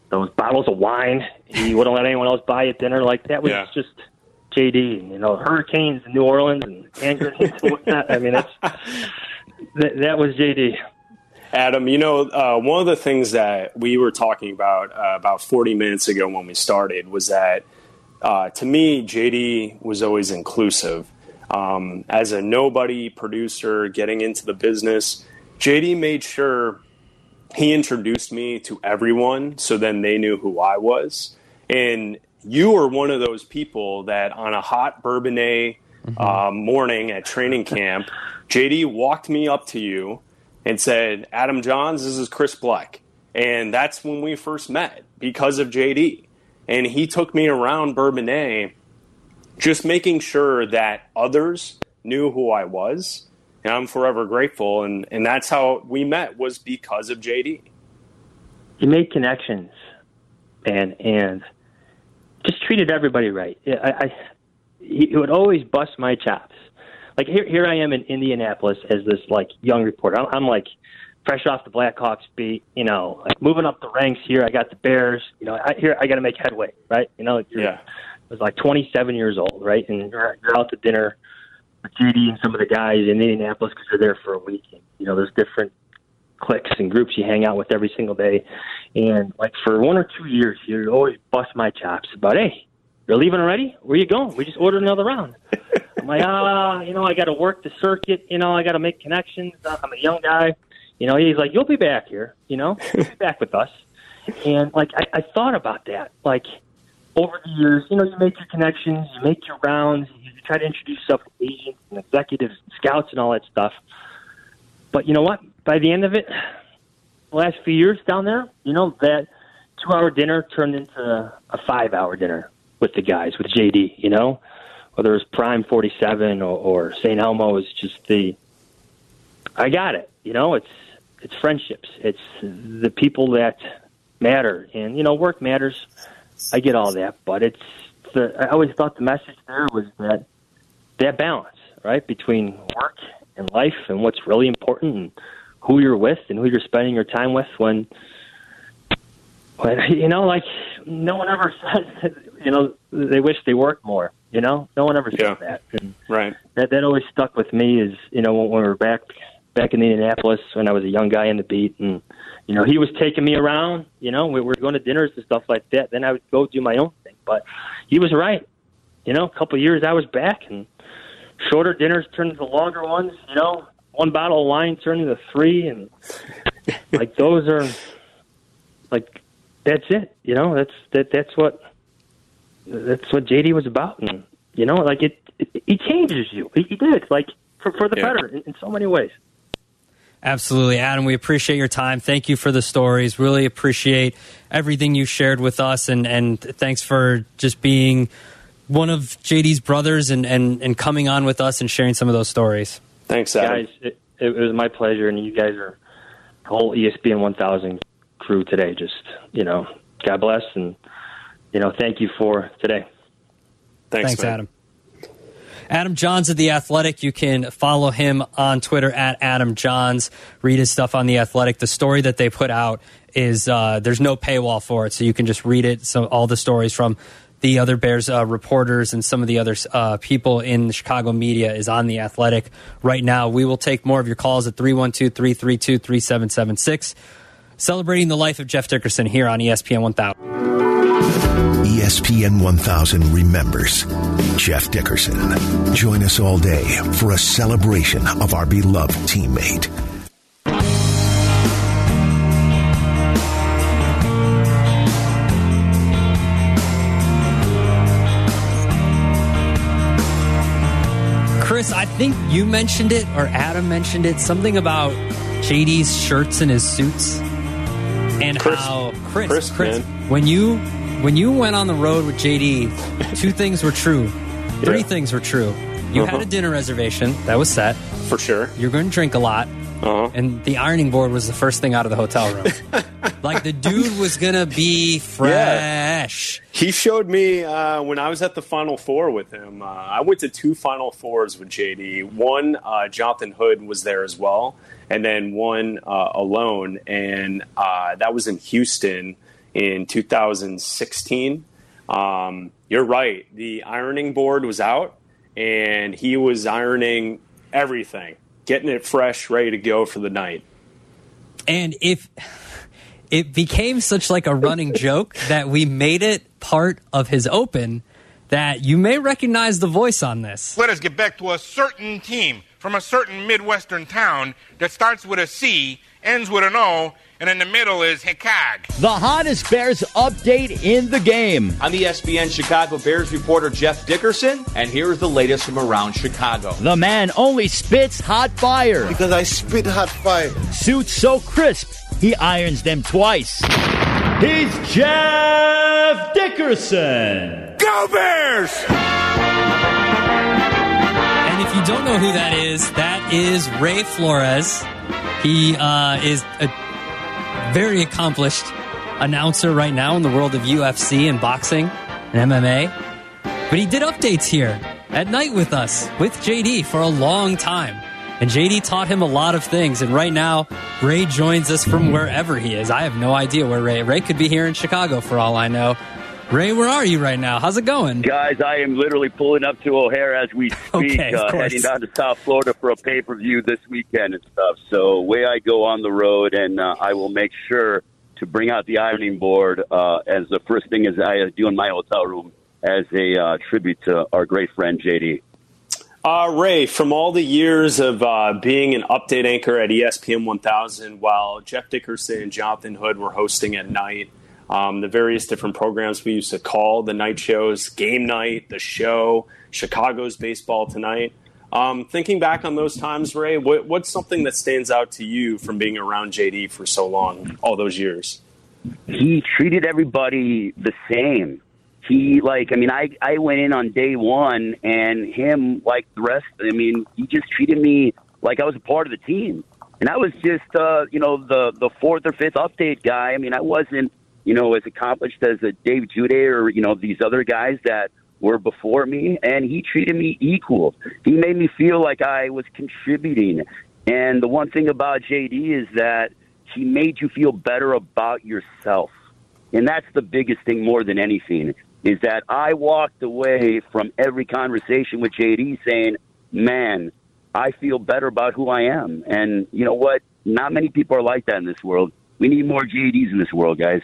Those bottles of wine he (laughs) wouldn't let anyone else buy at dinner. Like that was Yeah. just JD. You know, hurricanes in New Orleans and hand and whatnot. I mean, that's (laughs) that, that was JD. Adam, you know, uh, one of the things that we were talking about uh, about 40 minutes ago when we started was that uh, to me, JD was always inclusive. Um, as a nobody producer getting into the business, JD made sure he introduced me to everyone so then they knew who I was. And you were one of those people that on a hot Bourbonnais uh, morning at training camp, JD walked me up to you and said, Adam Jahns, this is Chris Black. And that's when we first met because of JD. And he took me around Bourbonnais just making sure that others knew who I was. And I'm forever grateful. And, and that's how we met was because of JD. he made connections and and just treated everybody right. I, I he would always bust my chops. Like here here I am in Indianapolis as this like young reporter. I'm, I'm like fresh off the Blackhawks beat, you know, like moving up the ranks here. I got the Bears, you know, I, here I got to make headway, right? You know, you're, Yeah. I was like 27 years old, right? And you're, you're out to dinner with JD and some of the guys in Indianapolis because they're there for a week. And, you know, there's different cliques and groups you hang out with every single day. And like for one or two years, you always bust my chops about, hey, you're leaving already? Where you going? We just ordered another round. I'm like, ah, you know, I got to work the circuit. You know, I got to make connections. I'm a young guy. You know, he's like, you'll be back here. You know, (laughs) you'll be back with us. And like, I, I thought about that. Like over the years, you know, you make your connections, you make your rounds, you try to introduce yourself to agents and executives, and scouts, and all that stuff. But you know what? By the end of it, the last few years down there, you know, that two hour dinner turned into a five hour dinner with the guys, with JD, you know? Whether it was Prime 47 or, or St. Elmo, is just the. I got it. You know, it's it's friendships. It's the people that matter. And, you know, work matters. I get all that. But it's. The, I always thought the message there was that that balance, right, between work and life and what's really important and who you're with and who you're spending your time with when when (laughs) you know like no one ever (laughs) says you know they wish they worked more you know no one ever says Yeah. that and Right. that that always stuck with me is you know when we were back back in Indianapolis when I was a young guy in the beat and you know he was taking me around you know we were going to dinners and stuff like that. Then I would go do my own thing. But he was right. You know a couple of years I was back and shorter dinners turned into longer ones you know. One bottle of wine turned into three and (laughs) like those are like that's it you know. That's that that's what that's what JD was about and you know like it, it he changes you. He, he did like for for the Yeah. better in, in so many ways Absolutely, Adam. We appreciate your time. Thank you for the stories. Really appreciate everything you shared with us, and and thanks for just being one of JD's brothers and and and coming on with us and sharing some of those stories. Thanks, Adam. guys it, it was my pleasure and you guys are the whole ESPN 1000 crew today just you know God bless and you know thank you for today Thanks, Thanks. Adam. Adam Jahns of The Athletic. You can follow him on Twitter at Adam Jahns. Read his stuff on The Athletic. The story that they put out is uh, there's no paywall for it, so you can just read it. So all the stories from the other Bears uh, reporters and some of the other uh, people in the Chicago media is on The Athletic right now. We will take more of your calls at 312 332 3776. Celebrating the life of Jeff Dickerson here on ESPN 1000. ESPN 1000 remembers Jeff Dickerson. Join us all day for a celebration of our beloved teammate. Chris, I think you mentioned it or Adam mentioned it. Something about JD's shirts and his suits, and Chris. how Chris, Chris, Chris, when you when you went on the road with JD, two things were true. (laughs) Three Yeah. things were true. You had Uh-huh. a dinner reservation that was set. For sure. You're going to drink a lot, Uh-huh. and the ironing board was the first thing out of the hotel room. (laughs) like the dude was gonna be fresh. He showed me uh, when I was at the Final Four with him. Uh, I went to two Final Fours with JD. One, uh, Jonathan Hood was there as well, and then one uh, alone, and uh, that was in Houston in 2016. Um, you're right. The ironing board was out, and he was ironing everything, getting it fresh, ready to go for the night. and if it became such like a running (laughs) joke that we made it part of his open that you may recognize the voice on this Let us get back to a certain team from a certain Midwestern town that starts with a C, ends with an O, and in the middle is Hikag. The hottest Bears update in the game. I'm E ESPN Chicago Bears reporter Jeff Dickerson, and here's the latest from around Chicago. The man only spits hot fire. Because I spit hot fire. Suits so crisp, he irons them twice. He's Jeff Dickerson. Go Bears! and if you don't know who that is that is ray flores he uh, is a very accomplished announcer right now in the world of ufc and boxing and mma but he did updates here at night with us with jd for a long time. And jd taught him a lot of things. And right now ray joins us from wherever he is. I have no idea where ray ray could be here in chicago for all i know Ray, where are you right now? How's it going? Guys, I am literally pulling up to O'Hare as we (laughs) speak, Okay, of uh, heading down to South Florida for a pay per view this weekend and stuff. So away I go on the road, and uh, I will make sure to bring out the ironing board uh, as the first thing as I do in my hotel room as a uh, tribute to our great friend JD. Uh, Ray, from all the years of uh, being an update anchor at ESPN 1000 while Jeff Dickerson and Jonathan Hood were hosting at night, um, the various different programs we used to call the night shows, Game Night, The Show, Chicago's Baseball Tonight. Um, thinking back on those times, Ray, what, what's something that stands out to you from being around JD for so long, all those years? he treated everybody the same. He like I mean I I went in on day one and him like the rest I mean he just treated me like I was a part of the team. And I was just uh you know the the fourth or fifth update guy. I mean I wasn't you know as accomplished as a Dave Jude or you know these other guys that were before me and he treated me equal. He made me feel like I was contributing. And the one thing about JD is that he made you feel better about yourself. And that's the biggest thing more than anything is that I walked away from every conversation with JD saying, man, I feel better about who I am. And you know what? Not many people are like that in this world. We need more JDs in this world, guys.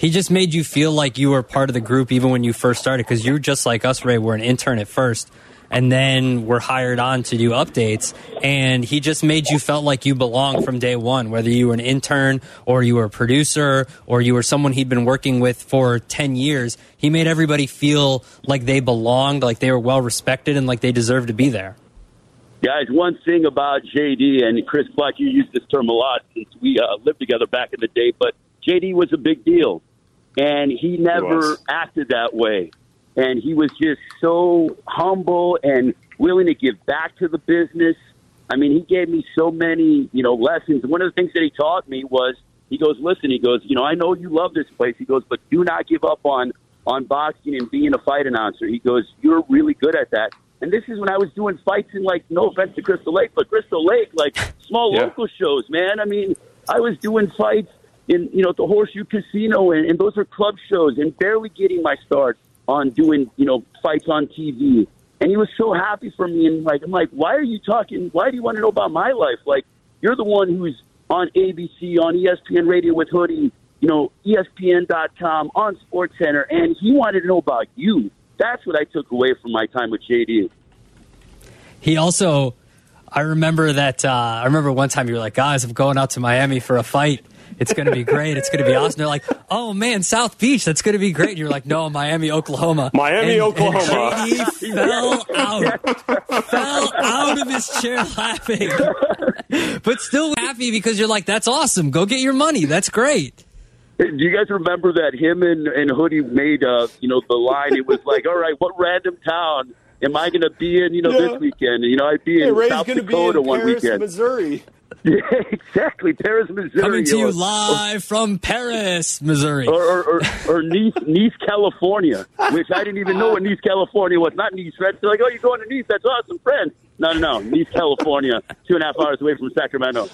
He just made you feel like you were part of the group even when you first started because you're just like us, Ray. We're an intern at first, and then we're hired on to do updates. And he just made you felt like you belonged from day one, whether you were an intern or you were a producer or you were someone he'd been working with for 10 years. He made everybody feel like they belonged, like they were well respected, and like they deserved to be there. Guys, one thing about JD and Chris Black, you use this term a lot since we uh, lived together back in the day, but JD was a big deal. And he never was. acted that way. And he was just so humble and willing to give back to the business. I mean, he gave me so many, you know, lessons. One of the things that he taught me was he goes, listen, he goes, you know, I know you love this place. He goes, but do not give up on on boxing and being a fight announcer. He goes, you're really good at that. And this is when I was doing fights in like, no offense to Crystal Lake, but Crystal Lake, like small Yeah. local shows, man. I mean, I was doing fights in, you know, the Horseshoe Casino, and, and those are club shows, and barely getting my start on doing, you know, fights on TV. And he was so happy for me, and like, I'm like, why are you talking? Why do you want to know about my life? Like, you're the one who's on ABC, on ESPN Radio with Hoodie, you know, ESPN.com, on SportsCenter, and he wanted to know about you. That's what I took away from my time with JD. He also, I remember that. Uh, I remember one time you were like, "Guys, I'm going out to Miami for a fight. It's going to be great. It's going to be awesome." They're like, "Oh man, South Beach. That's going to be great." And you're like, "No, Miami, Oklahoma." Miami, And- Oklahoma. And (laughs) JD fell out, fell out of his chair laughing, but still happy because you're like, "That's awesome. Go get your money. That's great." Do you guys remember that him and, and Hoodie made, uh, you know, the line? It was like, all right, what random town am I going to be in, you know, Yeah. this weekend? You know, I'd be in Ray's South going to be Dakota in one Paris, weekend. Missouri. (laughs) Yeah, exactly. Paris, Missouri. Coming to you or- live from Paris, Missouri. Or, or, or, or Nice, Nice, California, which I didn't even know what Nice, California was. Not Nice, right? They're like, oh, you're going to Nice. That's awesome, friend. No, no, no. Nice, California, two and a half hours away from Sacramento.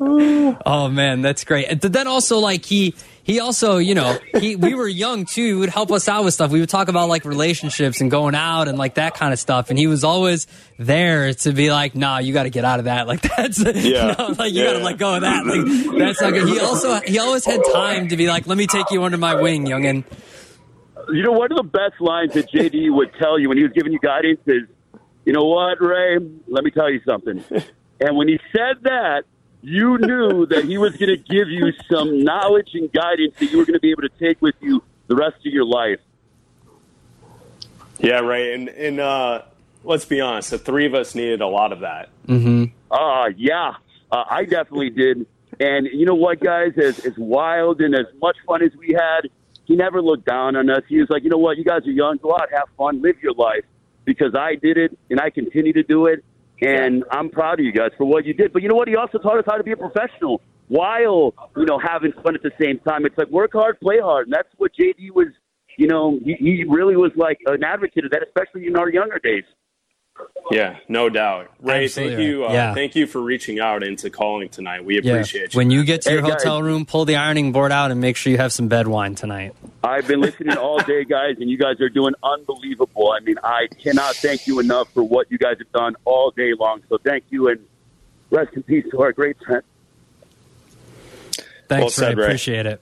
Oh man, that's great. And then also like he he also, you know, he we were young too. He would help us out with stuff. We would talk about like relationships and going out and like that kind of stuff. And he was always there to be like, nah, you got to get out of that. (laughs) Like that's, Yeah. you know, like you got to Yeah. let go of that. Like that's not good. He also he always had time to be like, let me take you under my wing, youngin. You know, one of the best lines that JD would tell you when he was giving you guidance is, you know what, Ray? Let me tell you something. And when he said that, you knew that he was going to give you some knowledge and guidance that you were going to be able to take with you the rest of your life. Yeah, right. And and uh, let's be honest, the three of us needed a lot of that. Mm-hmm. Uh, yeah, uh, I definitely did. And you know what, guys? As, as wild and as much fun as we had, he never looked down on us. He was like, you know what? You guys are young. Go out, have fun, live your life. Because I did it, and I continue to do it. And I'm proud of you guys for what you did. But you know what? He also taught us how to be a professional while, you know, having fun at the same time. It's like work hard, play hard. And that's what JD was, you know, he, he really was like an advocate of that, especially in our younger days. Yeah, no doubt. Ray, Absolutely thank you. Uh, Yeah. Thank you for reaching out and to calling tonight. We Yeah. appreciate you. When you get to Hey, your guys. hotel room, pull the ironing board out and make sure you have some bed wine tonight. I've been listening all day, (laughs) guys, and you guys are doing unbelievable. I mean, I cannot thank you enough for what you guys have done all day long. So thank you, and rest in peace to our great friend. Thanks, Well said, Ray. Ray. Appreciate it.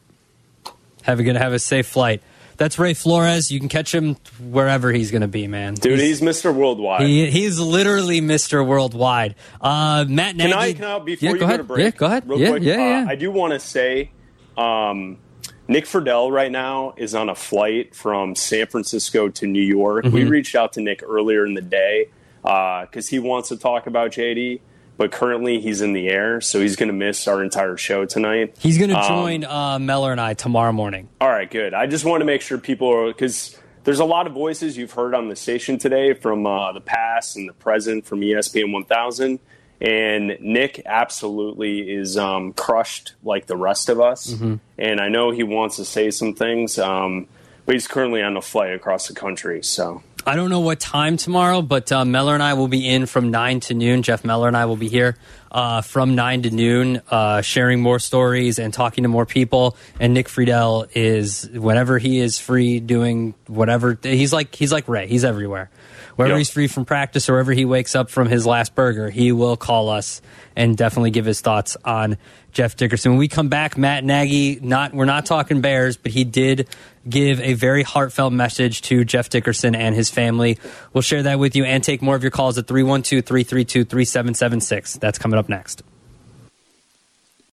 Have a good, have a safe flight. That's Ray Flores. You can catch him wherever he's going to be, man. Dude, he's, Mr. Worldwide. he, he's literally Mr. Worldwide. Uh, Matt Nagy. Can I, can I, before yeah, you go ahead. to break? Yeah, go ahead. Real yeah, quick, yeah, uh. I do want to say um, Nick Friedel right now is on a flight from San Francisco to New York. We Mhm. reached out to Nick earlier in the day because he wants to talk about JD, but currently he's in the air, so he's going to miss our entire show tonight. He's going to Um, join uh, Meller and I tomorrow morning. All right, good. I just want to make sure people are because there's a lot of voices you've heard on the station today from uh, the past and the present from ESPN 1000, and Nick absolutely is um, crushed like the rest of us. Mhm. And I know he wants to say some things, um, but he's currently on a flight across the country. So I don't know what time tomorrow, but uh, Meller and I will be in from 9 to noon. Jeff Meller and I will be here uh, from 9 to noon, uh, sharing more stories and talking to more people. And Nick Friedel is, whenever he is free, doing whatever. He's like he's like Ray. He's everywhere. Wherever Yep. he's free from practice or wherever he wakes up from his last burger, he will call us and definitely give his thoughts on Jeff Dickerson. When we come back, Matt Nagy, not we're not talking Bears, but he did give a very heartfelt message to Jeff Dickerson and his family. We'll share that with you and take more of your calls at 312 332 3776. That's coming up next.